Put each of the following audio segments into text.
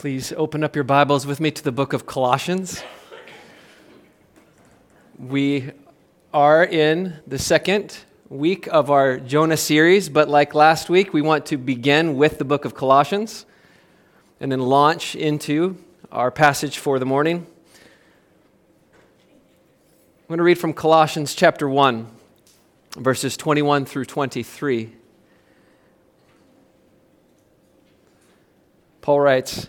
Please open up your Bibles with me to the book of Colossians. We are in the second week of our Jonah series, but like last week, we want to begin with the book of Colossians and then launch into our passage for the morning. I'm going to read from Colossians chapter 1, verses 21 through 23. Paul writes,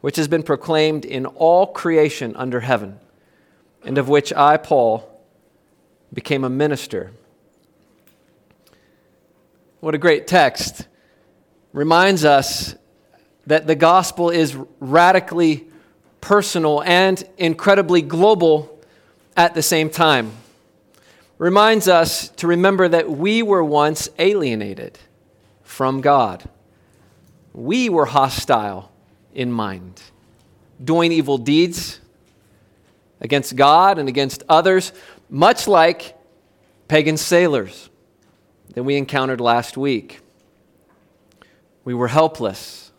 which has been proclaimed in all creation under heaven, and of which I, Paul, became a minister. What a great text. Reminds us that the gospel is radically personal and incredibly global at the same time. Reminds us to remember that we were once alienated from God. We were hostile in mind, doing evil deeds against God and against others, much like pagan sailors that we encountered last week. We were helpless,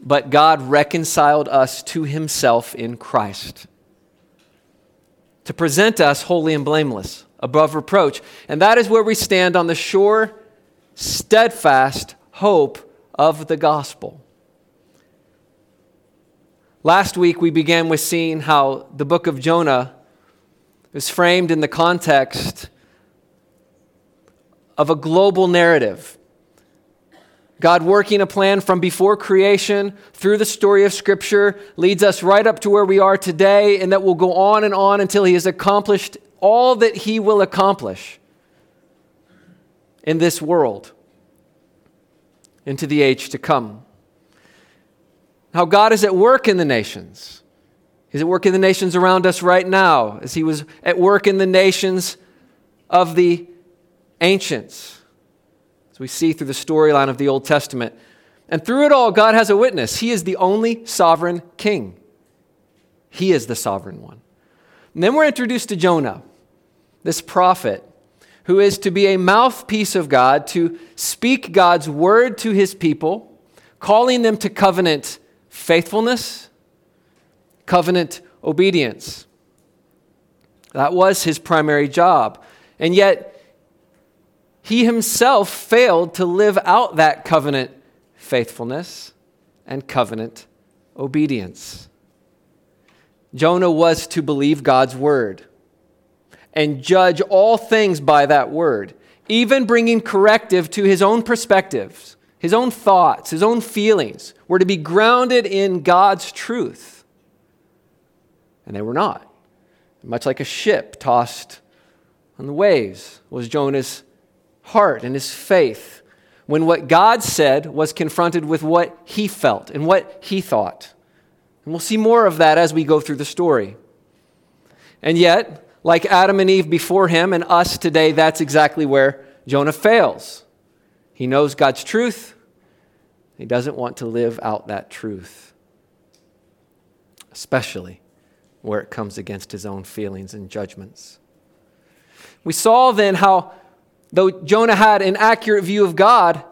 but God reconciled us to himself in Christ to present us holy and blameless, above reproach. And that is where we stand on the sure steadfast hope of the gospel. Last week, we began with seeing how the book of Jonah is framed in the context of a global narrative. God working a plan from before creation through the story of Scripture leads us right up to where we are today, and that will go on and on until He has accomplished all that He will accomplish in this world into the age to come. How God is at work in the nations. He's at work in the nations around us right now, as He was at work in the nations of the ancients, as we see through the storyline of the Old Testament. And through it all, God has a witness. He is the only sovereign king, He is the sovereign one. And then we're introduced to Jonah, this prophet who is to be a mouthpiece of God, to speak God's word to his people, calling them to covenant faithfulness, covenant obedience. That was his primary job. And yet, he himself failed to live out that covenant faithfulness and covenant obedience. Jonah was to believe God's word and judge all things by that word, even bringing corrective to his own perspectives, his own thoughts, his own feelings, were to be grounded in God's truth. And they were not. Much like a ship tossed on the waves was Jonah's heart and his faith when what God said was confronted with what he felt and what he thought. And we'll see more of that as we go through the story. And yet, like Adam and Eve before him and us today, that's exactly where Jonah fails. He knows God's truth, he doesn't want to live out that truth, especially where it comes against his own feelings and judgments. We saw then how, though Jonah had an accurate view of God,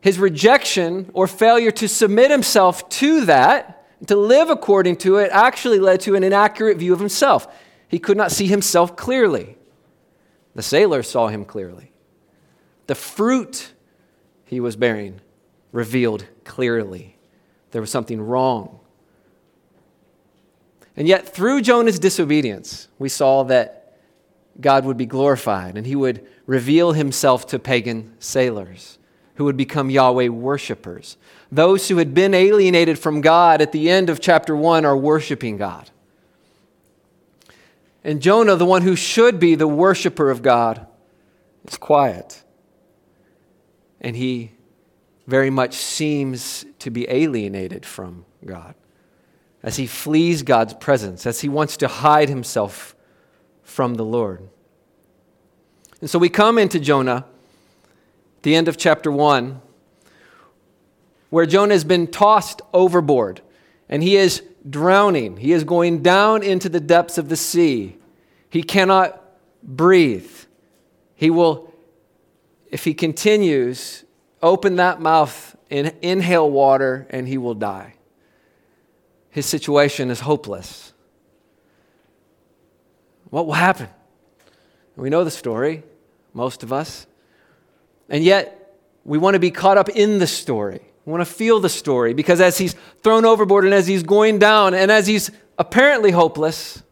his rejection or failure to submit himself to that, to live according to it, actually led to an inaccurate view of himself. He could not see himself clearly. The sailor saw him clearly. The fruit he was bearing revealed clearly there was something wrong. And yet, through Jonah's disobedience, we saw that God would be glorified and he would reveal himself to pagan sailors who would become Yahweh worshipers. Those who had been alienated from God at the end of chapter 1 are worshiping God. And Jonah, the one who should be the worshiper of God, is quiet. And he very much seems to be alienated from God, as he flees God's presence, as he wants to hide himself from the Lord. And so we come into Jonah, the end of chapter 1, where Jonah has been tossed overboard and he is drowning. He is going down into the depths of the sea. He cannot breathe. He will, if he continues, open that mouth and inhale water and he will die. His situation is hopeless. What will happen? We know the story, most of us. And yet, we want to be caught up in the story. We want to feel the story because as he's thrown overboard and as he's going down and as he's apparently hopeless,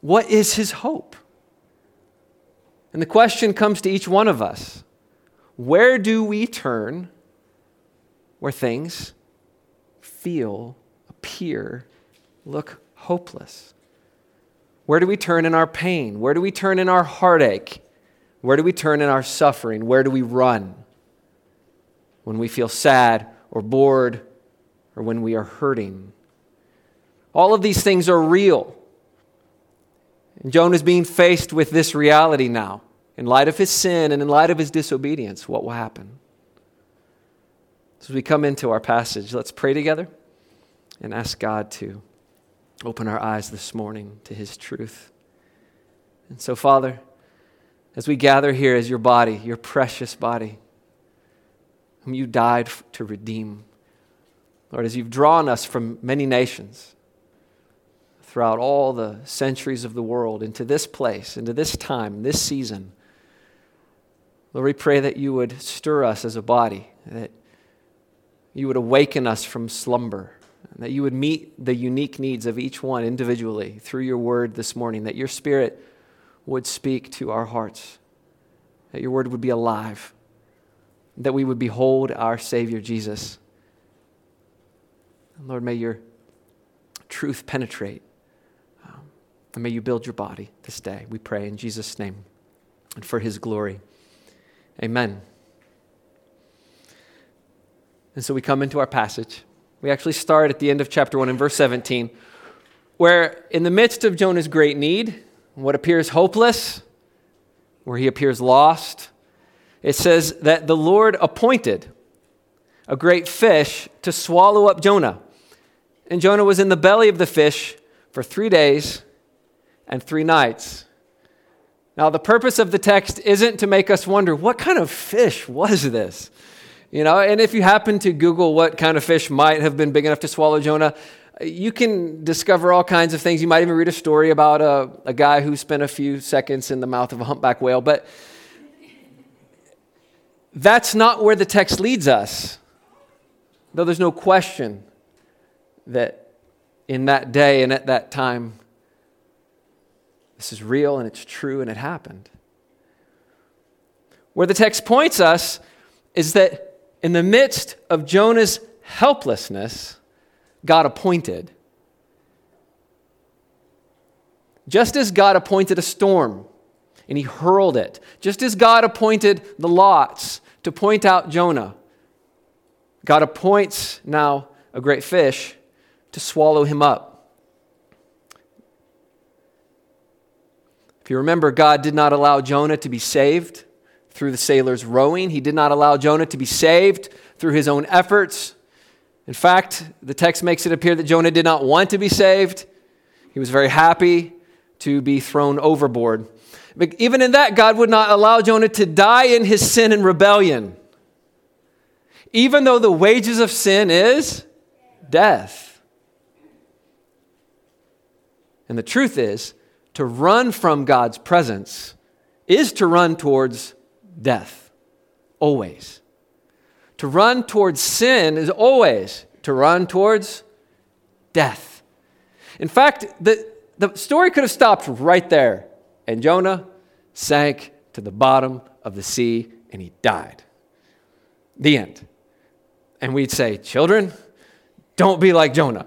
what is his hope? And the question comes to each one of us where do we turn where things feel, appear, look hopeless? Where do we turn in our pain? Where do we turn in our heartache? Where do we turn in our suffering? Where do we run? when we feel sad or bored or when we are hurting. All of these things are real. And Jonah is being faced with this reality now. In light of his sin and in light of his disobedience, what will happen? As we come into our passage, let's pray together and ask God to open our eyes this morning to his truth. And so, Father, as we gather here as your body, your precious body, whom you died to redeem. Lord, as you've drawn us from many nations throughout all the centuries of the world into this place, into this time, this season, Lord, we pray that you would stir us as a body, that you would awaken us from slumber, that you would meet the unique needs of each one individually through your word this morning, that your spirit would speak to our hearts, that your word would be alive that we would behold our Savior Jesus. Lord, may your truth penetrate. Um, and may you build your body this day, we pray in Jesus' name and for his glory. Amen. And so we come into our passage. We actually start at the end of chapter 1 in verse 17, where in the midst of Jonah's great need, what appears hopeless, where he appears lost, it says that the Lord appointed a great fish to swallow up Jonah. And Jonah was in the belly of the fish for three days and three nights. Now, the purpose of the text isn't to make us wonder what kind of fish was this? You know, and if you happen to Google what kind of fish might have been big enough to swallow Jonah, you can discover all kinds of things. You might even read a story about a, a guy who spent a few seconds in the mouth of a humpback whale. But that's not where the text leads us, though there's no question that in that day and at that time, this is real and it's true and it happened. Where the text points us is that in the midst of Jonah's helplessness, God appointed. Just as God appointed a storm and he hurled it, just as God appointed the lots to point out Jonah. God appoints now a great fish to swallow him up. If you remember, God did not allow Jonah to be saved through the sailors rowing. He did not allow Jonah to be saved through his own efforts. In fact, the text makes it appear that Jonah did not want to be saved. He was very happy to be thrown overboard. But even in that, God would not allow Jonah to die in his sin and rebellion. Even though the wages of sin is death. And the truth is, to run from God's presence is to run towards death. Always. To run towards sin is always to run towards death. In fact, the, the story could have stopped right there and Jonah sank to the bottom of the sea and he died. The end. And we'd say, Children, don't be like Jonah,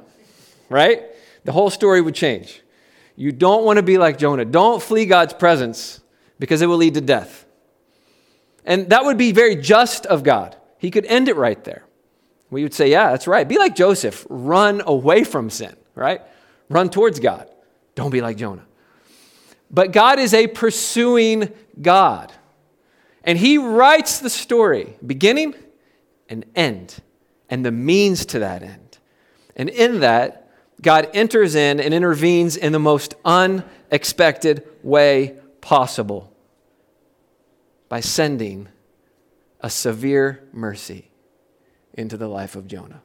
right? The whole story would change. You don't want to be like Jonah. Don't flee God's presence because it will lead to death. And that would be very just of God. He could end it right there. We would say, yeah, that's right. Be like Joseph. Run away from sin, right? Run towards God. Don't be like Jonah. But God is a pursuing God. And He writes the story, beginning and end, and the means to that end. And in that, God enters in and intervenes in the most unexpected way possible by sending a severe mercy into the life of Jonah.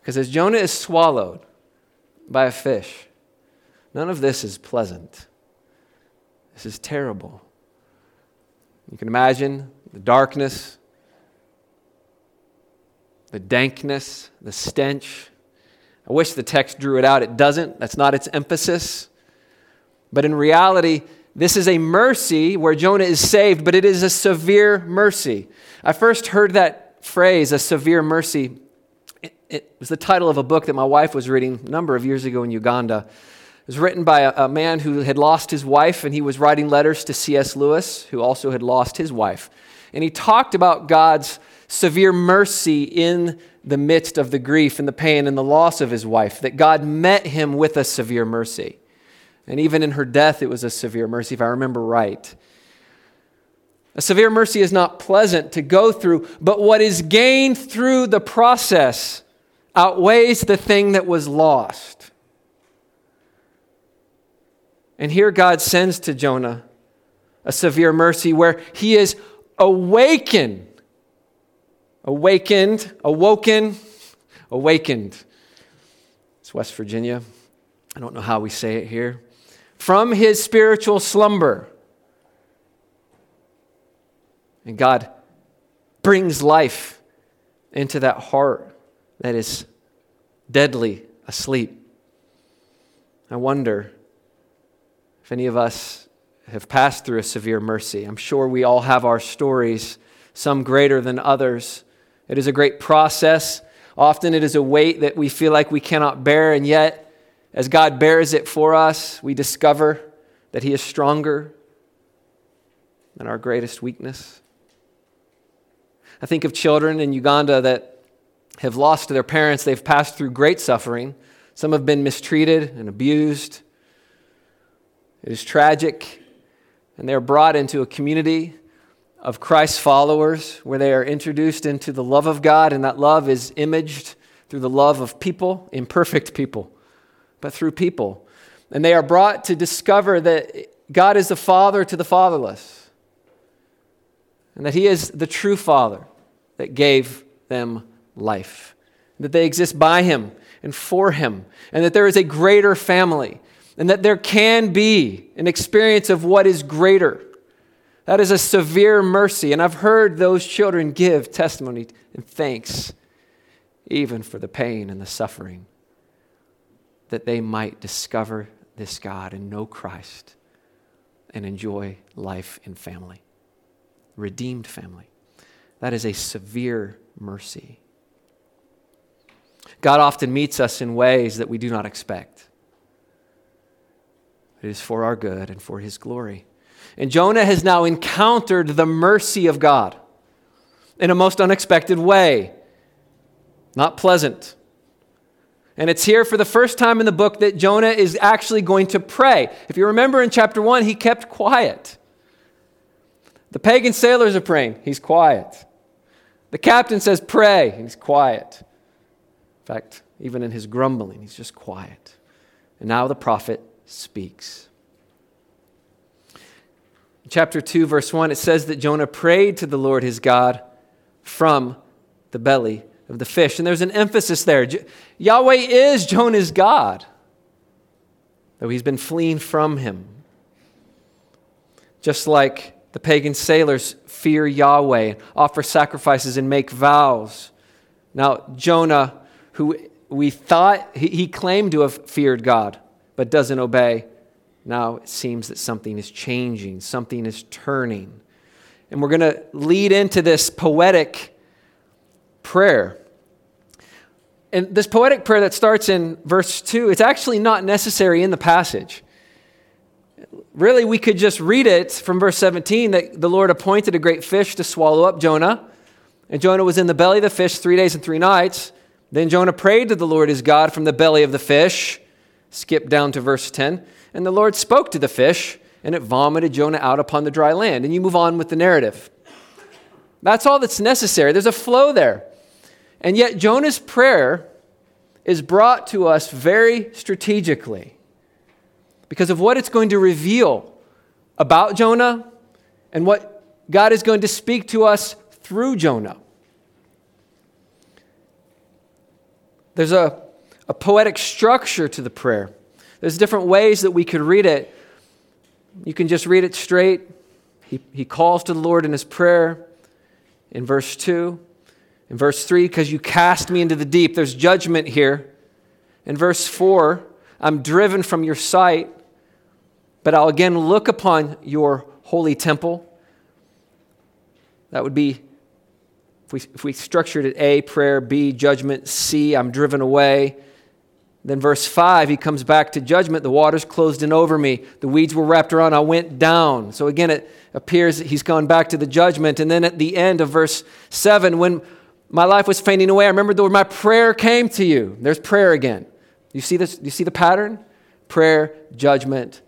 Because as Jonah is swallowed by a fish, none of this is pleasant. This is terrible. You can imagine the darkness, the dankness, the stench. I wish the text drew it out. It doesn't. That's not its emphasis. But in reality, this is a mercy where Jonah is saved, but it is a severe mercy. I first heard that phrase, a severe mercy. It, was the title of a book that my wife was reading a number of years ago in Uganda. It was written by a, a man who had lost his wife, and he was writing letters to C.S. Lewis, who also had lost his wife. And he talked about God's severe mercy in the midst of the grief and the pain and the loss of his wife, that God met him with a severe mercy. And even in her death, it was a severe mercy, if I remember right. A severe mercy is not pleasant to go through, but what is gained through the process outweighs the thing that was lost. And here God sends to Jonah a severe mercy where he is awakened. Awakened, awoken, awakened. It's West Virginia. I don't know how we say it here from his spiritual slumber. And God brings life into that heart that is deadly asleep. I wonder if any of us have passed through a severe mercy. I'm sure we all have our stories, some greater than others. It is a great process. Often it is a weight that we feel like we cannot bear, and yet as God bears it for us, we discover that He is stronger than our greatest weakness. I think of children in Uganda that have lost their parents. They've passed through great suffering. Some have been mistreated and abused. It is tragic. And they're brought into a community of Christ's followers where they are introduced into the love of God, and that love is imaged through the love of people, imperfect people but through people. And they are brought to discover that God is the father to the fatherless, and that He is the true father that gave them life, that they exist by Him and for Him, and that there is a greater family, and that there can be an experience of what is greater. That is a severe mercy. And I've heard those children give testimony and thanks, even for the pain and the suffering that they might discover this God and know Christ and enjoy life in family, redeemed family. That is a severe mercy. God often meets us in ways that we do not expect. It is for our good and for his glory. And Jonah has now encountered the mercy of God in a most unexpected way. Not pleasant, and it's here for the first time in the book that Jonah is actually going to pray. If you remember in chapter 1, he kept quiet. The pagan sailors are praying, he's quiet. The captain says, Pray, he's quiet. In fact, even in his grumbling, he's just quiet. And now the prophet speaks. Chapter 2, verse 1, it says that Jonah prayed to the Lord his God from the belly of the fish. And there's an emphasis there. Yahweh is Jonah's God, though he's been fleeing from him. Just like the pagan sailors fear Yahweh, offer sacrifices, and make vows. Now, Jonah, who we thought he, he claimed to have feared God, but doesn't obey, now it seems that something is changing, something is turning. And we're going to lead into this poetic prayer. And this poetic prayer that starts in verse 2, it's actually not necessary in the passage. Really, we could just read it from verse 17 that the Lord appointed a great fish to swallow up Jonah. And Jonah was in the belly of the fish three days and three nights. Then Jonah prayed to the Lord his God from the belly of the fish. Skip down to verse 10. And the Lord spoke to the fish, and it vomited Jonah out upon the dry land. And you move on with the narrative. That's all that's necessary. There's a flow there. And yet, Jonah's prayer is brought to us very strategically because of what it's going to reveal about Jonah and what God is going to speak to us through Jonah. There's a, a poetic structure to the prayer. There's different ways that we could read it. You can just read it straight. He, he calls to the Lord in his prayer in verse 2. In verse 3, because you cast me into the deep, there's judgment here. In verse 4, I'm driven from your sight, but I'll again look upon your holy temple. That would be, if we, if we structured it A, prayer, B, judgment, C, I'm driven away. Then, verse 5, he comes back to judgment. The waters closed in over me. The weeds were wrapped around. I went down. So, again, it appears he's gone back to the judgment. And then at the end of verse 7, when my life was fading away, I remembered the word, my prayer came to you. There's prayer again. You see this? You see the pattern? Prayer, judgment.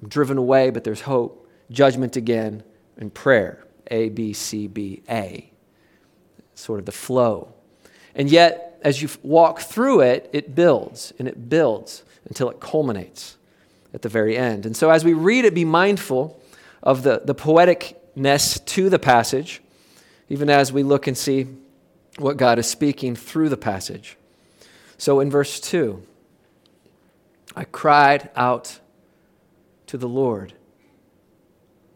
I'm driven away, but there's hope. Judgment again, and prayer. A, B, C, B, A. Sort of the flow. And yet, as you walk through it, it builds and it builds until it culminates at the very end. And so, as we read it, be mindful of the, the poeticness to the passage, even as we look and see what God is speaking through the passage. So, in verse 2, I cried out to the Lord.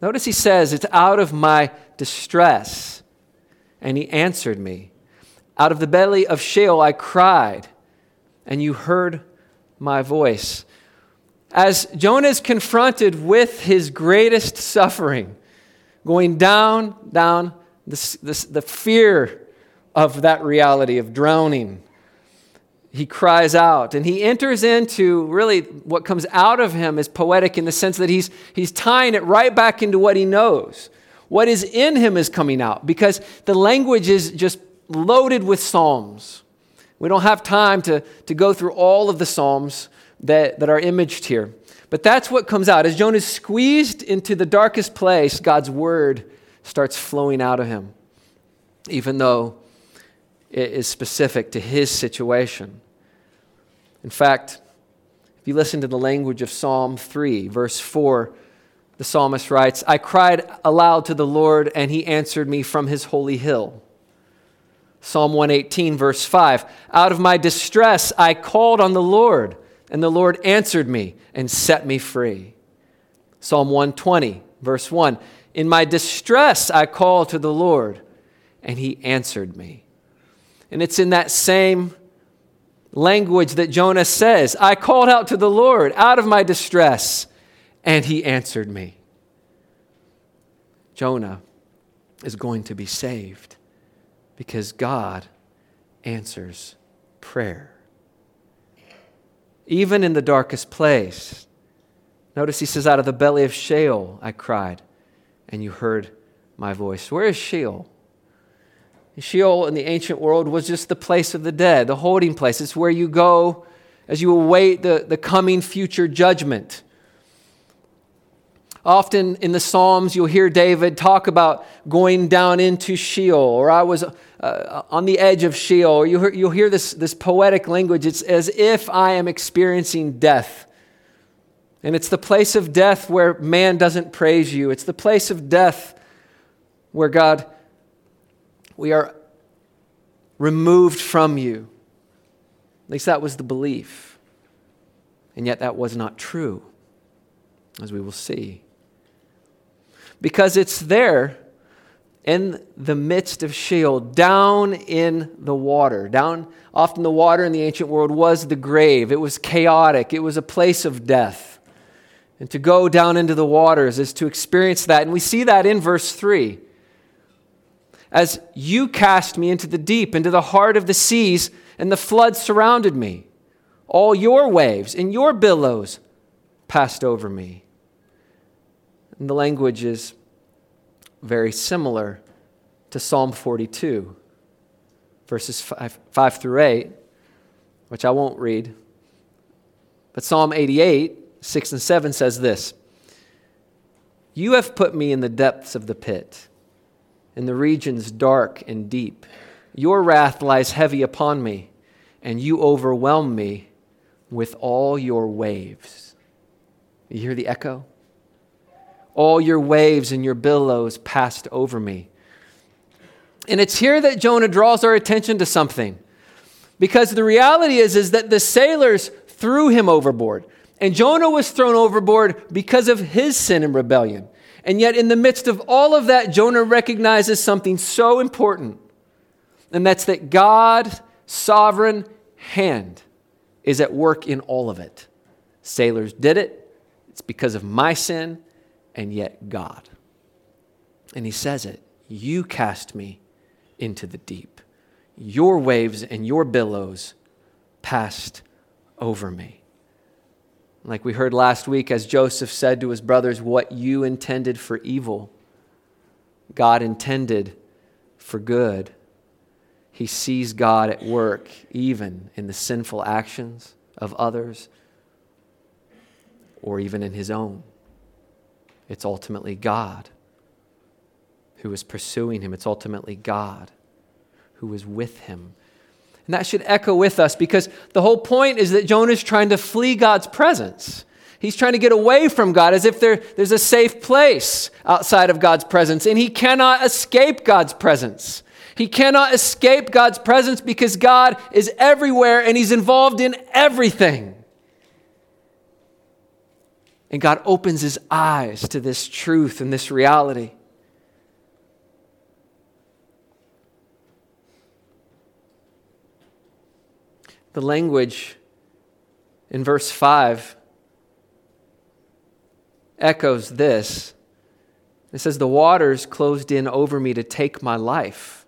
Notice he says, It's out of my distress. And he answered me. Out of the belly of Sheol I cried, and you heard my voice. As Jonah is confronted with his greatest suffering, going down, down, the, fear of that reality of drowning, he cries out and he enters into really what comes out of him is poetic in the sense that he's, he's tying it right back into what he knows. What is in him is coming out because the language is just loaded with psalms. We don't have time to, to go through all of the psalms that, that are imaged here. But that's what comes out. As Jonah is squeezed into the darkest place, God's word starts flowing out of him, even though it is specific to his situation. In fact, if you listen to the language of Psalm 3, verse 4, the psalmist writes, I cried aloud to the Lord, and he answered me from his holy hill. Psalm 118, verse 5, Out of my distress I called on the Lord, and the Lord answered me and set me free. Psalm 120, verse 1, In my distress I called to the Lord, and he answered me. And it's in that same language that Jonah says I called out to the Lord out of my distress, and he answered me. Jonah is going to be saved because God answers prayer. Even in the darkest place. Notice he says, Out of the belly of Sheol I cried, and you heard my voice. Where is Sheol? Sheol in the ancient world was just the place of the dead, the holding place. It's where you go as you await the, the coming future judgment. Often in the Psalms, you'll hear David talk about going down into Sheol, or I was uh, on the edge of Sheol. You'll hear, you'll hear this, this poetic language. It's as if I am experiencing death. And it's the place of death where man doesn't praise you, it's the place of death where God we are removed from you. At least that was the belief. And yet that was not true, as we will see. Because it's there in the midst of Sheol, down in the water. Down, often the water in the ancient world was the grave. It was chaotic, it was a place of death. And to go down into the waters is to experience that. And we see that in verse 3 as you cast me into the deep, into the heart of the seas, and the floods surrounded me. All your waves and your billows passed over me. And the language is very similar to Psalm 42, verses 5, 5 through 8, which I won't read. But Psalm 88, 6 and 7 says this You have put me in the depths of the pit, in the regions dark and deep. Your wrath lies heavy upon me, and you overwhelm me with all your waves. You hear the echo? All your waves and your billows passed over me. And it's here that Jonah draws our attention to something. Because the reality is, is that the sailors threw him overboard. And Jonah was thrown overboard because of his sin and rebellion. And yet, in the midst of all of that, Jonah recognizes something so important. And that's that God's sovereign hand is at work in all of it. Sailors did it. It's because of my sin, and yet God. And he says it You cast me into the deep. Your waves and your billows passed over me. Like we heard last week, as Joseph said to his brothers, What you intended for evil, God intended for good. He sees God at work even in the sinful actions of others or even in his own. It's ultimately God who is pursuing him. It's ultimately God who is with him. And that should echo with us because the whole point is that Jonah is trying to flee God's presence. He's trying to get away from God as if there, there's a safe place outside of God's presence, and he cannot escape God's presence. He cannot escape God's presence because God is everywhere and he's involved in everything. And God opens his eyes to this truth and this reality. The language in verse 5 echoes this. It says, The waters closed in over me to take my life.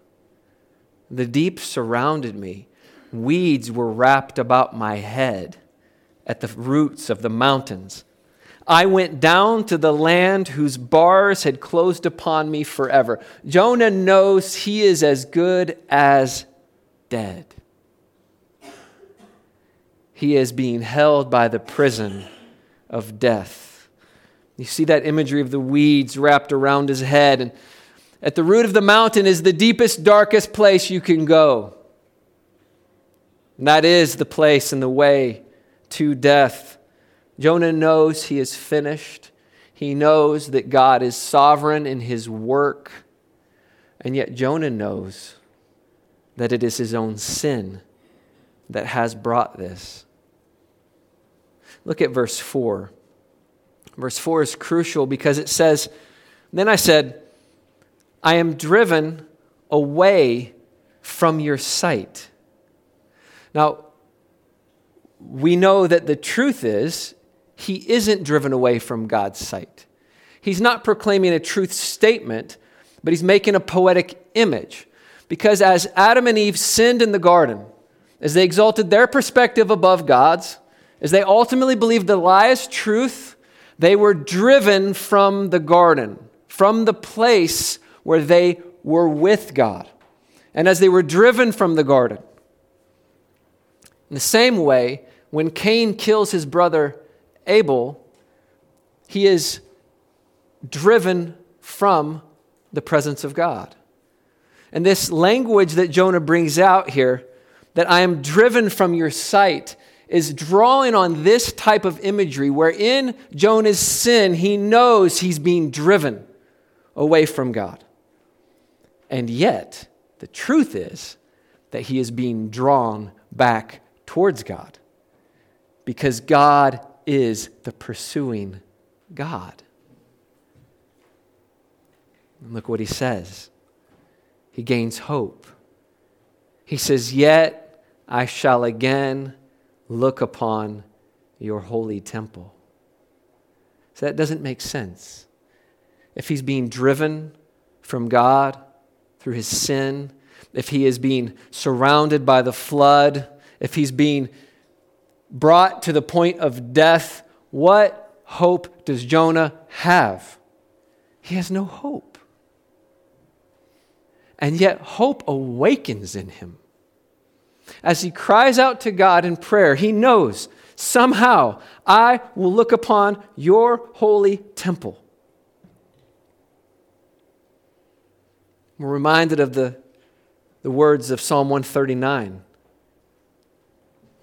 The deep surrounded me. Weeds were wrapped about my head at the roots of the mountains. I went down to the land whose bars had closed upon me forever. Jonah knows he is as good as dead. He is being held by the prison of death. You see that imagery of the weeds wrapped around his head. And at the root of the mountain is the deepest, darkest place you can go. And that is the place and the way to death. Jonah knows he is finished. He knows that God is sovereign in his work. And yet, Jonah knows that it is his own sin that has brought this. Look at verse 4. Verse 4 is crucial because it says, Then I said, I am driven away from your sight. Now, we know that the truth is, he isn't driven away from God's sight. He's not proclaiming a truth statement, but he's making a poetic image. Because as Adam and Eve sinned in the garden, as they exalted their perspective above God's, as they ultimately believed the lie as truth, they were driven from the garden, from the place where they were with God. And as they were driven from the garden, in the same way, when Cain kills his brother Abel, he is driven from the presence of God. And this language that Jonah brings out here, that I am driven from your sight, is drawing on this type of imagery where in Jonah's sin, he knows he's being driven away from God. And yet, the truth is that he is being drawn back towards God because God is the pursuing God. And look what he says. He gains hope. He says, Yet I shall again look upon your holy temple. So that doesn't make sense. If he's being driven from God, through his sin, if he is being surrounded by the flood, if he's being brought to the point of death, what hope does Jonah have? He has no hope. And yet, hope awakens in him. As he cries out to God in prayer, he knows somehow I will look upon your holy temple. We're reminded of the, the words of Psalm 139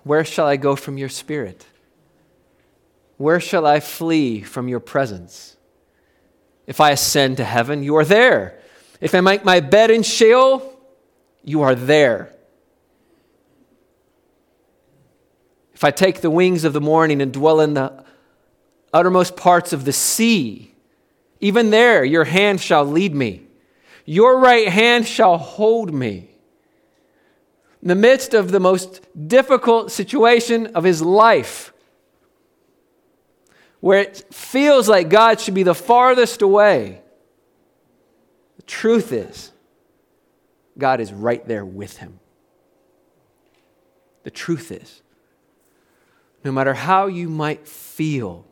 Where shall I go from your spirit? Where shall I flee from your presence? If I ascend to heaven, you are there. If I make my bed in Sheol, you are there. If I take the wings of the morning and dwell in the uttermost parts of the sea, even there your hand shall lead me. Your right hand shall hold me. In the midst of the most difficult situation of his life, where it feels like God should be the farthest away, the truth is, God is right there with him. The truth is, no matter how you might feel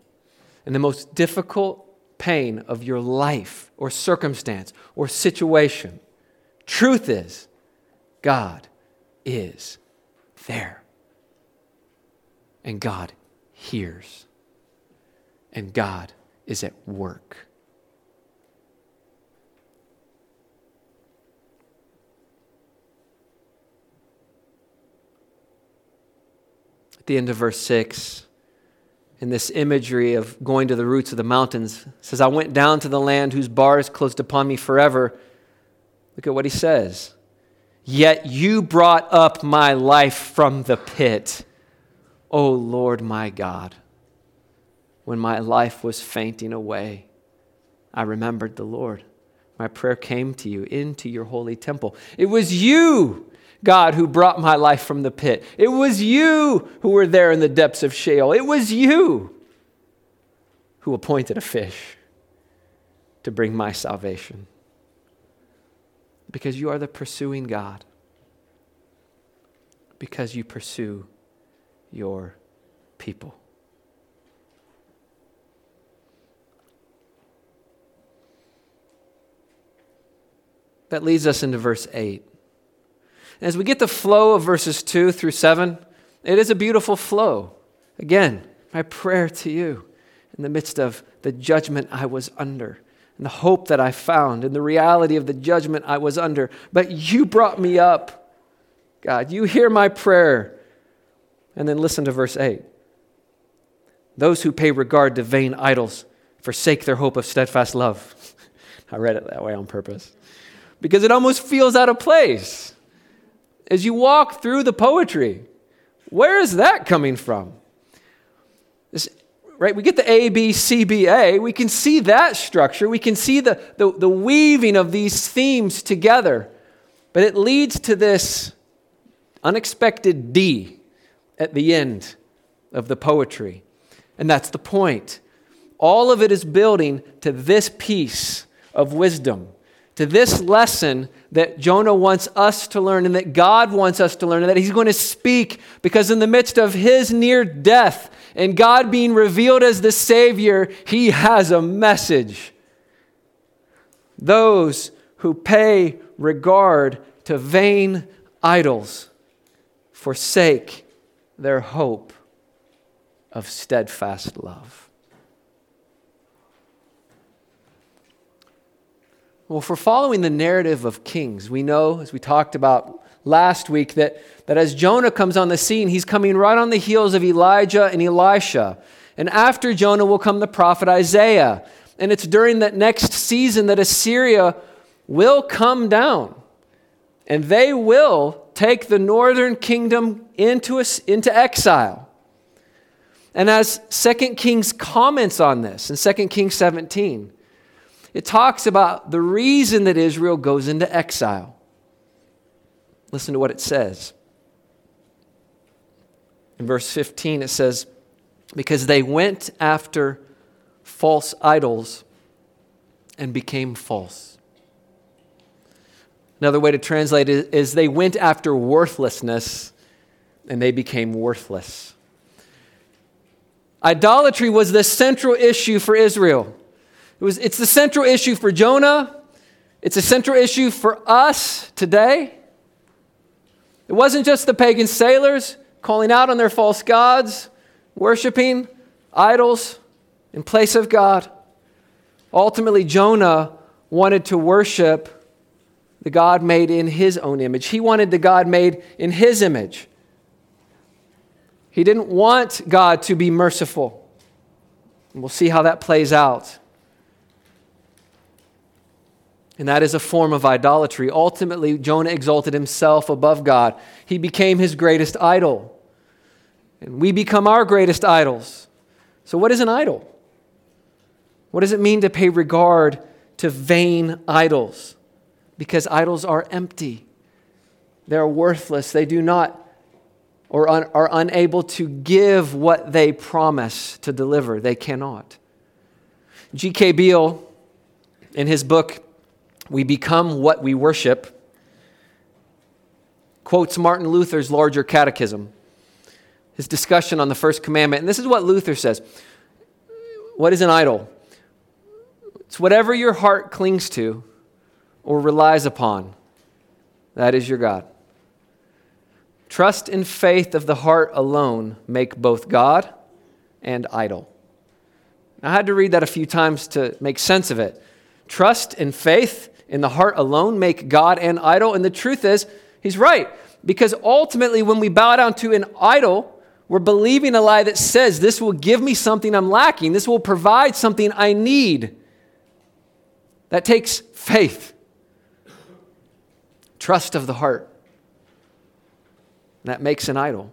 in the most difficult pain of your life or circumstance or situation, truth is, God is there. And God hears. And God is at work. At the end of verse 6, in this imagery of going to the roots of the mountains, says, I went down to the land whose bars closed upon me forever. Look at what he says. Yet you brought up my life from the pit, O Lord my God. When my life was fainting away, I remembered the Lord. My prayer came to you into your holy temple. It was you God who brought my life from the pit. It was you who were there in the depths of Sheol. It was you who appointed a fish to bring my salvation. Because you are the pursuing God. Because you pursue your people. That leads us into verse 8. As we get the flow of verses 2 through 7, it is a beautiful flow. Again, my prayer to you in the midst of the judgment I was under and the hope that I found and the reality of the judgment I was under. But you brought me up. God, you hear my prayer. And then listen to verse 8. Those who pay regard to vain idols forsake their hope of steadfast love. I read it that way on purpose because it almost feels out of place as you walk through the poetry. Where is that coming from? This, right, we get the A, B, C, B, A. We can see that structure. We can see the, the, the weaving of these themes together. But it leads to this unexpected D at the end of the poetry. And that's the point. All of it is building to this piece of wisdom to this lesson that Jonah wants us to learn and that God wants us to learn, and that He's going to speak because, in the midst of his near death and God being revealed as the Savior, He has a message. Those who pay regard to vain idols forsake their hope of steadfast love. Well, for following the narrative of kings, we know, as we talked about last week, that, that as Jonah comes on the scene, he's coming right on the heels of Elijah and Elisha. And after Jonah will come the prophet Isaiah. And it's during that next season that Assyria will come down. And they will take the northern kingdom into, a, into exile. And as 2 Kings comments on this in 2 Kings 17, it talks about the reason that Israel goes into exile. Listen to what it says. In verse 15, it says, Because they went after false idols and became false. Another way to translate it is they went after worthlessness and they became worthless. Idolatry was the central issue for Israel. It was, it's the central issue for Jonah. It's a central issue for us today. It wasn't just the pagan sailors calling out on their false gods, worshiping idols in place of God. Ultimately, Jonah wanted to worship the God made in his own image. He wanted the God made in his image. He didn't want God to be merciful. And we'll see how that plays out. And that is a form of idolatry. Ultimately, Jonah exalted himself above God. He became his greatest idol. And we become our greatest idols. So, what is an idol? What does it mean to pay regard to vain idols? Because idols are empty, they're worthless. They do not or un, are unable to give what they promise to deliver. They cannot. G.K. Beale, in his book, We Become What We Worship, quotes Martin Luther's larger catechism, his discussion on the first commandment. And this is what Luther says What is an idol? It's whatever your heart clings to or relies upon. That is your God. Trust and faith of the heart alone make both God and idol. I had to read that a few times to make sense of it. Trust and faith in the heart alone make God an idol. And the truth is, he's right. Because ultimately, when we bow down to an idol, we're believing a lie that says, This will give me something I'm lacking. This will provide something I need. That takes faith, trust of the heart. That makes an idol.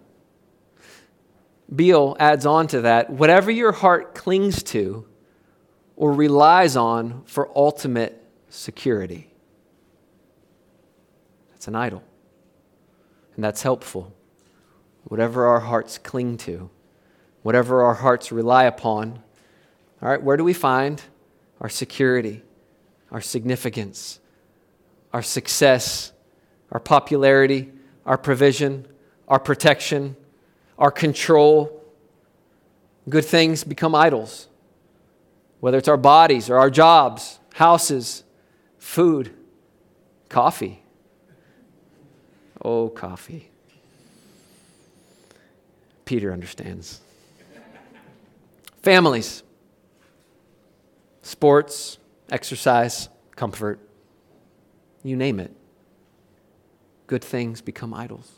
Beale adds on to that whatever your heart clings to or relies on for ultimate security. That's an idol. And that's helpful. Whatever our hearts cling to, whatever our hearts rely upon, all right, where do we find our security? our significance, our success, our popularity, our provision, our protection, our control. Good things become idols, whether it's our bodies or our jobs, houses, food, coffee. Oh, coffee. Peter understands. Families, sports, exercise, comfort, you name it. Good things become idols.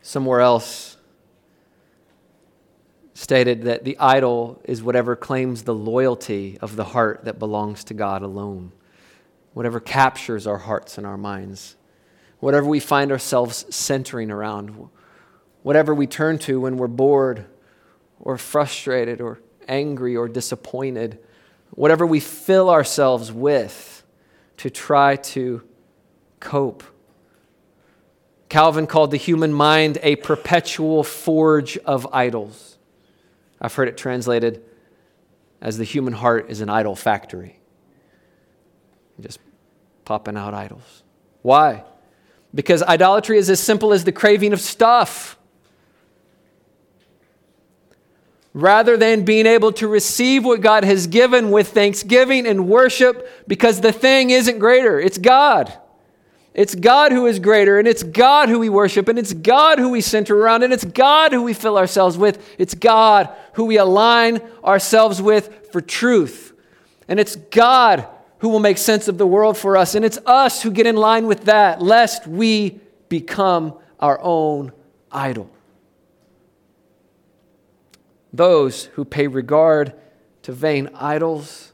Somewhere else stated that the idol is whatever claims the loyalty of the heart that belongs to God alone, whatever captures our hearts and our minds, whatever we find ourselves centering around, whatever we turn to when we're bored or frustrated or angry or disappointed, whatever we fill ourselves with to try to cope. Calvin called the human mind a perpetual forge of idols. I've heard it translated as the human heart is an idol factory. Just popping out idols. Why? Because idolatry is as simple as the craving of stuff. rather than being able to receive what God has given with thanksgiving and worship because the thing isn't greater. It's God. It's God who is greater, and it's God who we worship, and it's God who we center around, and it's God who we fill ourselves with. It's God who we align ourselves with for truth. And it's God who will make sense of the world for us, and it's us who get in line with that, lest we become our own idol those who pay regard to vain idols.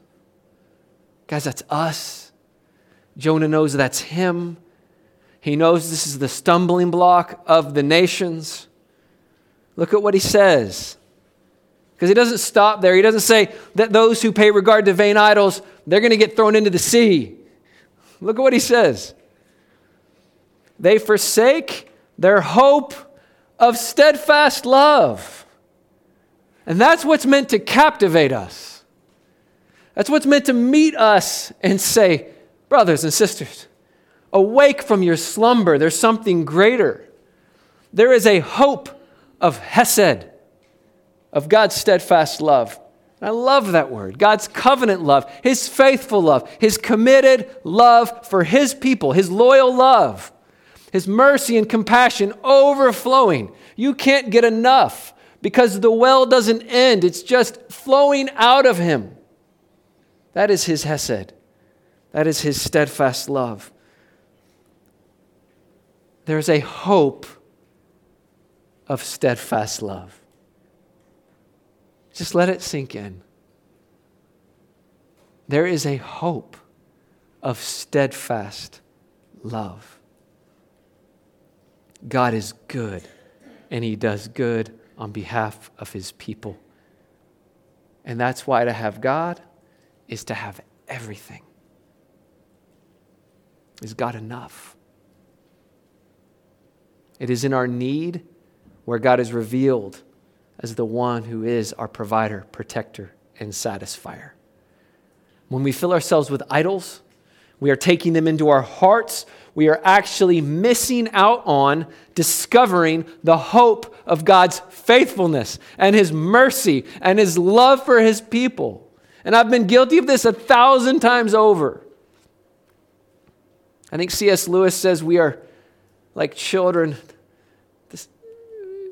Guys, that's us. Jonah knows that's him. He knows this is the stumbling block of the nations. Look at what he says. Because he doesn't stop there. He doesn't say that those who pay regard to vain idols, they're going to get thrown into the sea. Look at what he says. They forsake their hope of steadfast love. And that's what's meant to captivate us. That's what's meant to meet us and say, brothers and sisters, awake from your slumber. There's something greater. There is a hope of Hesed, of God's steadfast love. I love that word. God's covenant love, his faithful love, his committed love for his people, his loyal love, his mercy and compassion overflowing. You can't get enough because the well doesn't end, it's just flowing out of him. That is his Hesed. That is his steadfast love. There's a hope of steadfast love. Just let it sink in. There is a hope of steadfast love. God is good, and He does good on behalf of His people. And that's why to have God is to have everything. Is God enough? It is in our need where God is revealed as the one who is our provider, protector, and satisfier. When we fill ourselves with idols, we are taking them into our hearts. We are actually missing out on discovering the hope of God's faithfulness and His mercy and His love for His people. And I've been guilty of this a thousand times over. I think C.S. Lewis says we are like children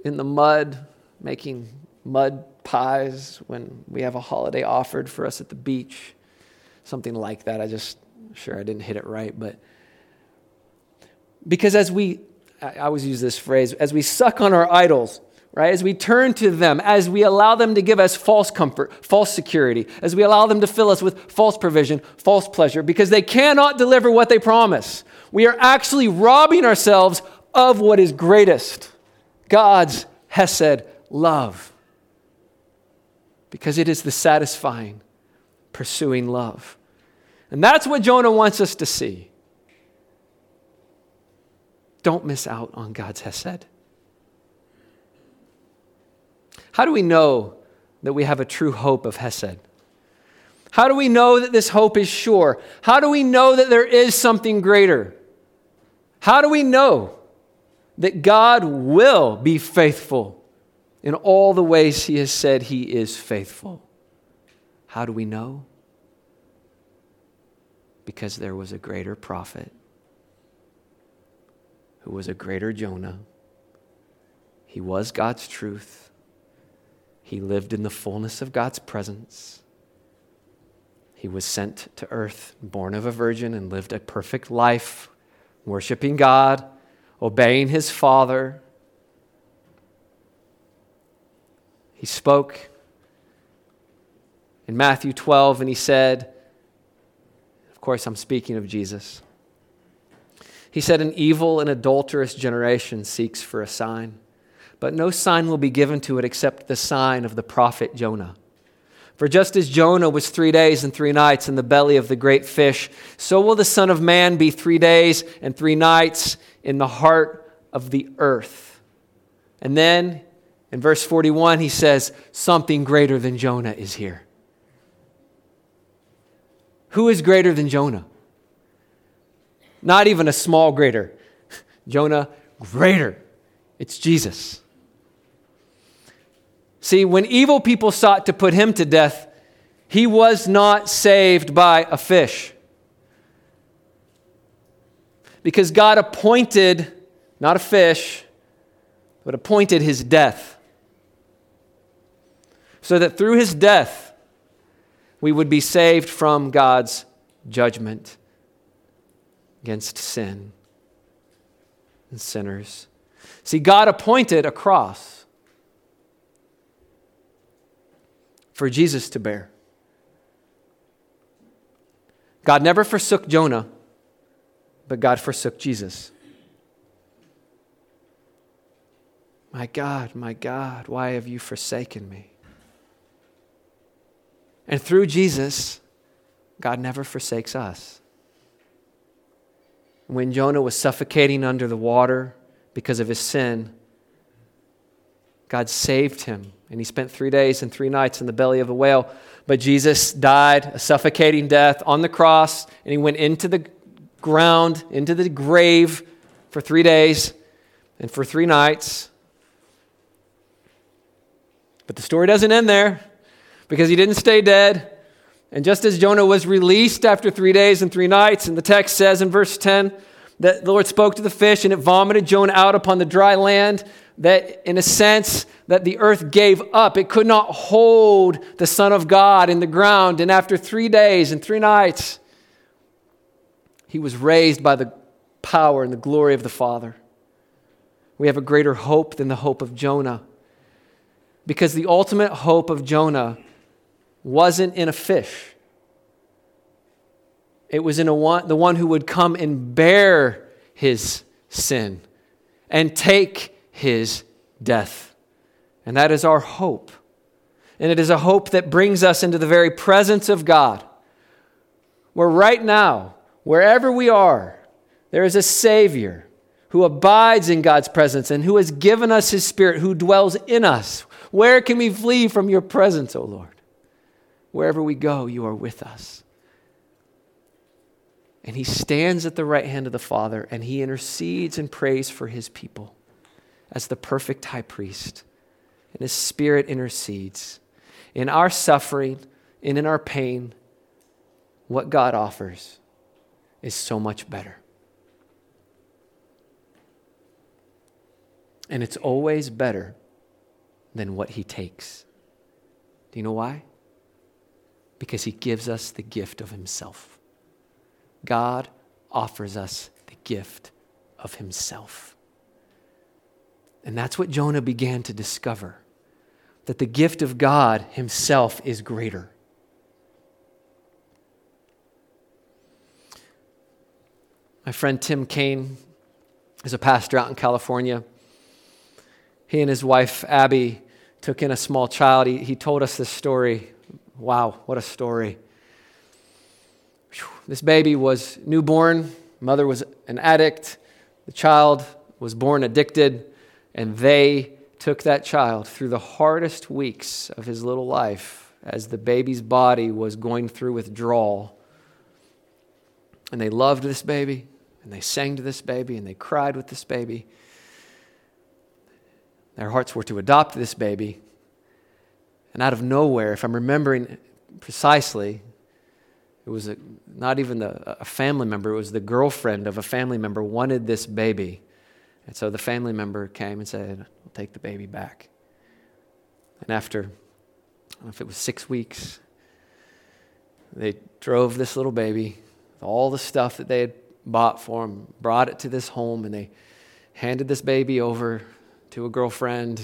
in the mud making mud pies when we have a holiday offered for us at the beach. Something like that. I just, sure, I didn't hit it right, but because as we, I always use this phrase, as we suck on our idols, right? As we turn to them, as we allow them to give us false comfort, false security, as we allow them to fill us with false provision, false pleasure, because they cannot deliver what they promise, we are actually robbing ourselves of what is greatest God's Hesed love. Because it is the satisfying, pursuing love. And that's what Jonah wants us to see. Don't miss out on God's Hesed. How do we know that we have a true hope of Hesed? How do we know that this hope is sure? How do we know that there is something greater? How do we know that God will be faithful in all the ways he has said he is faithful. How do we know? Because there was a greater prophet who was a greater Jonah. He was God's truth. He lived in the fullness of God's presence. He was sent to earth, born of a virgin, and lived a perfect life, worshiping God, obeying his Father He spoke in Matthew 12 and he said, Of course, I'm speaking of Jesus. He said, An evil and adulterous generation seeks for a sign, but no sign will be given to it except the sign of the prophet Jonah. For just as Jonah was three days and three nights in the belly of the great fish, so will the Son of Man be three days and three nights in the heart of the earth. And then in verse 41, he says, Something greater than Jonah is here. Who is greater than Jonah? Not even a small greater. Jonah, greater. It's Jesus. See, when evil people sought to put him to death, he was not saved by a fish. Because God appointed, not a fish, but appointed his death so that through his death we would be saved from God's judgment against sin and sinners. See, God appointed a cross for Jesus to bear. God never forsook Jonah, but God forsook Jesus. My God, my God, why have you forsaken me? And through Jesus, God never forsakes us. When Jonah was suffocating under the water because of his sin, God saved him. And he spent three days and three nights in the belly of a whale. But Jesus died a suffocating death on the cross, and he went into the ground, into the grave for three days and for three nights. But the story doesn't end there. because he didn't stay dead. And just as Jonah was released after three days and three nights, and the text says in verse 10 that the Lord spoke to the fish and it vomited Jonah out upon the dry land, that in a sense, that the earth gave up. It could not hold the Son of God in the ground. And after three days and three nights, he was raised by the power and the glory of the Father. We have a greater hope than the hope of Jonah. Because the ultimate hope of Jonah wasn't in a fish, it was in a one, the one who would come and bear his sin and take his death. And that is our hope. And it is a hope that brings us into the very presence of God, where right now, wherever we are, there is a Savior who abides in God's presence and who has given us His Spirit, who dwells in us. Where can we flee from your presence, O Lord? Wherever we go, you are with us. And He stands at the right hand of the Father and He intercedes and prays for His people as the perfect high priest. And His Spirit intercedes. In our suffering and in our pain, what God offers is so much better. And it's always better than what he takes. Do you know why? Because he gives us the gift of himself. God offers us the gift of himself. And that's what Jonah began to discover that the gift of God himself is greater. My friend Tim Kane is a pastor out in California he and his wife, Abby, took in a small child. He, he told us this story. Wow, what a story. This baby was newborn, mother was an addict, the child was born addicted, and they took that child through the hardest weeks of his little life as the baby's body was going through withdrawal. And they loved this baby, and they sang to this baby, and they cried with this baby. Their hearts were to adopt this baby. And out of nowhere, if I'm remembering precisely, it was a, not even the, a family member, it was the girlfriend of a family member wanted this baby. And so the family member came and said, We'll take the baby back. And after, I don't know if it was six weeks, they drove this little baby, with all the stuff that they had bought for him, brought it to this home, and they handed this baby over to a girlfriend,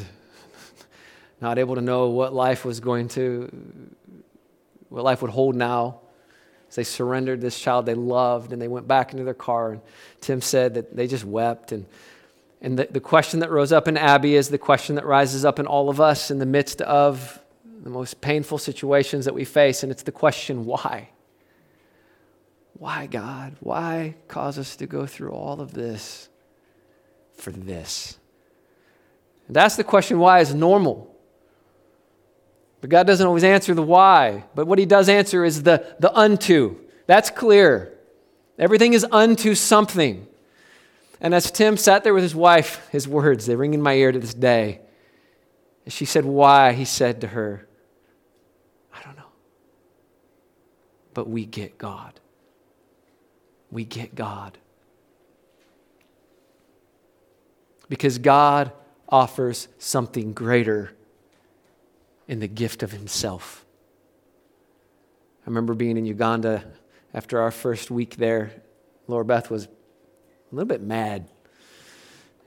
not able to know what life was going to, what life would hold now. As they surrendered this child they loved and they went back into their car. And Tim said that they just wept. And, and the, the question that rose up in Abby is the question that rises up in all of us in the midst of the most painful situations that we face. And it's the question, why? Why, God? Why cause us to go through all of this for this? That's the question why is normal. But God doesn't always answer the why. But what he does answer is the, the unto. That's clear. Everything is unto something. And as Tim sat there with his wife, his words, they ring in my ear to this day. As she said, Why? He said to her, I don't know. But we get God. We get God. Because God offers something greater in the gift of himself. I remember being in Uganda after our first week there. Laura Beth was a little bit mad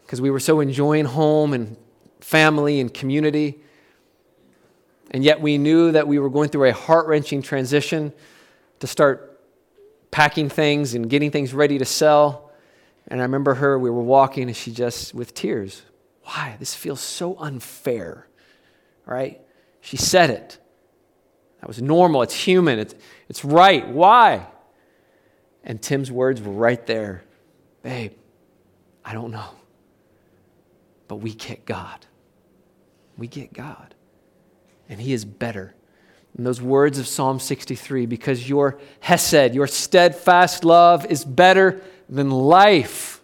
because we were so enjoying home and family and community. And yet we knew that we were going through a heart wrenching transition to start packing things and getting things ready to sell. And I remember her, we were walking, and she just, with tears, why? This feels so unfair, right? She said it. That was normal. It's human. It's, it's right. Why? And Tim's words were right there. Babe, I don't know. But we get God. We get God. And He is better. And those words of Psalm 63 because your Hesed, your steadfast love, is better than life.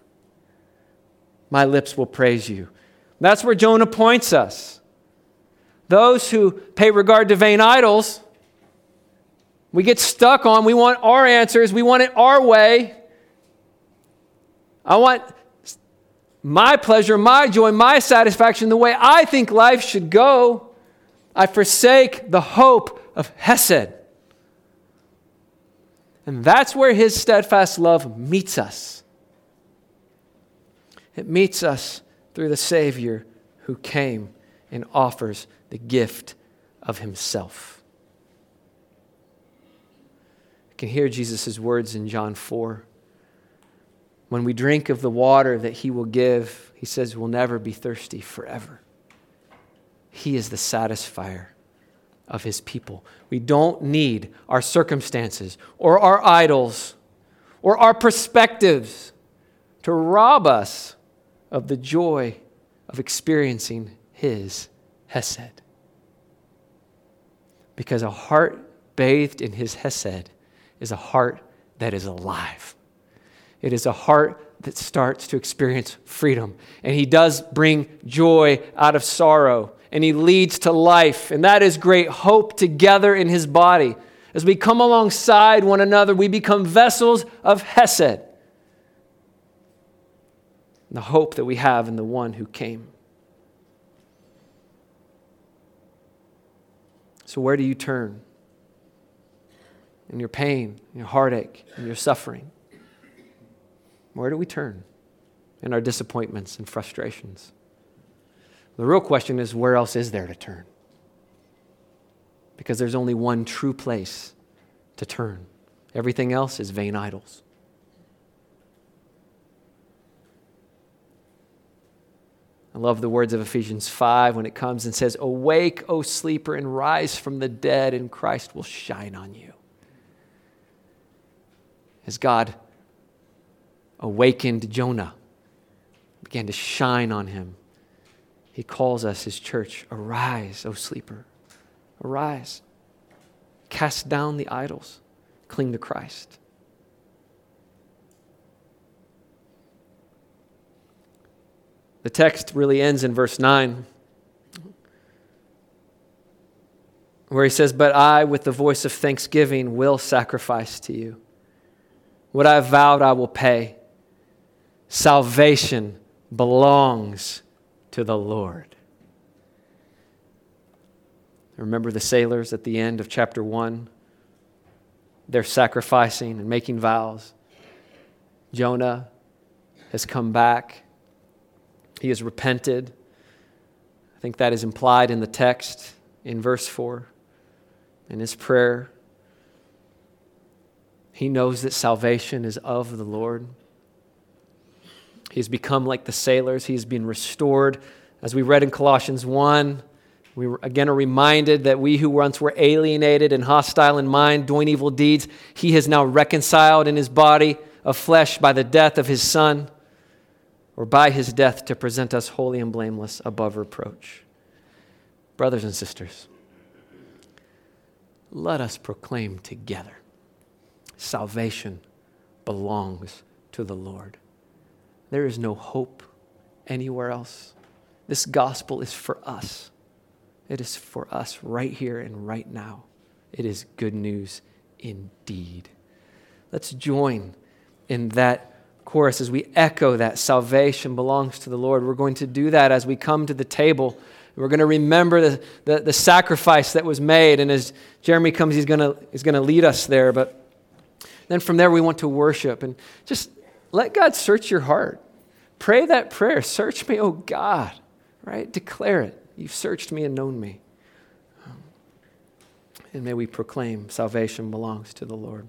My lips will praise you. That's where Jonah points us. Those who pay regard to vain idols, we get stuck on, we want our answers, we want it our way. I want my pleasure, my joy, my satisfaction, the way I think life should go. I forsake the hope of Hesed. And that's where his steadfast love meets us. It meets us through the Savior who came and offers the gift of himself. I can hear Jesus' words in John 4. When we drink of the water that he will give, he says we'll never be thirsty forever. He is the satisfier of his people. We don't need our circumstances or our idols or our perspectives to rob us of the joy of experiencing his Hesed. Because a heart bathed in his Hesed is a heart that is alive. It is a heart that starts to experience freedom. And he does bring joy out of sorrow and he leads to life. And that is great hope together in his body. As we come alongside one another, we become vessels of Hesed. The hope that we have in the one who came. So, where do you turn? In your pain, in your heartache, in your suffering? Where do we turn in our disappointments and frustrations? The real question is where else is there to turn? Because there's only one true place to turn. Everything else is vain idols. I love the words of Ephesians 5 when it comes and says, Awake, O sleeper, and rise from the dead, and Christ will shine on you. As God awakened Jonah, began to shine on him he calls us, his church, arise, O sleeper. Arise. Cast down the idols. Cling to Christ. The text really ends in verse 9, where he says, But I, with the voice of thanksgiving, will sacrifice to you. What I vowed, I will pay. Salvation belongs to the Lord. Remember the sailors at the end of chapter 1? They're sacrificing and making vows. Jonah has come back, he has repented. I think that is implied in the text in verse 4 in his prayer. He knows that salvation is of the Lord. He's become like the sailors. He's been restored. As we read in Colossians 1, we again are reminded that we who once were alienated and hostile in mind, doing evil deeds, he has now reconciled in his body of flesh by the death of his Son, or by his death to present us holy and blameless above reproach. Brothers and sisters, let us proclaim together salvation belongs to the Lord. There is no hope anywhere else. This gospel is for us. It is for us right here and right now. It is good news indeed. Let's join in that chorus as we echo that salvation belongs to the Lord. We're going to do that as we come to the table. We're going to remember the, the, the sacrifice that was made. And as Jeremy comes, he's going, to, he's going to lead us there. But then from there, we want to worship. And just let God search your heart. Pray that prayer. Search me, oh God, right? Declare it. You've searched me and known me. And may we proclaim salvation belongs to the Lord.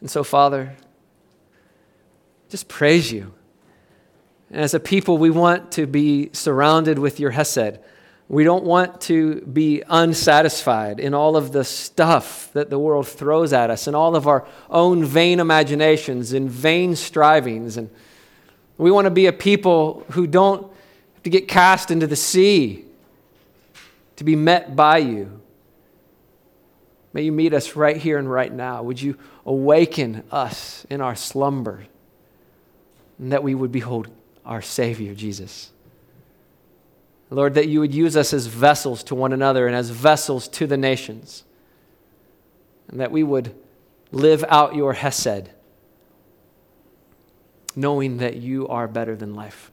And so, Father, just praise you. And as a people, we want to be surrounded with your Hesed. We don't want to be unsatisfied in all of the stuff that the world throws at us and all of our own vain imaginations and vain strivings. And we want to be a people who don't have to get cast into the sea to be met by you. May you meet us right here and right now. Would you awaken us in our slumber and that we would behold our Savior, Jesus? Lord, that you would use us as vessels to one another and as vessels to the nations. And that we would live out your Hesed, knowing that you are better than life.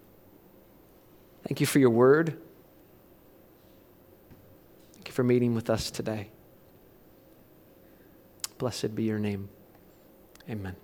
Thank you for your word. Thank you for meeting with us today. Blessed be your name. Amen.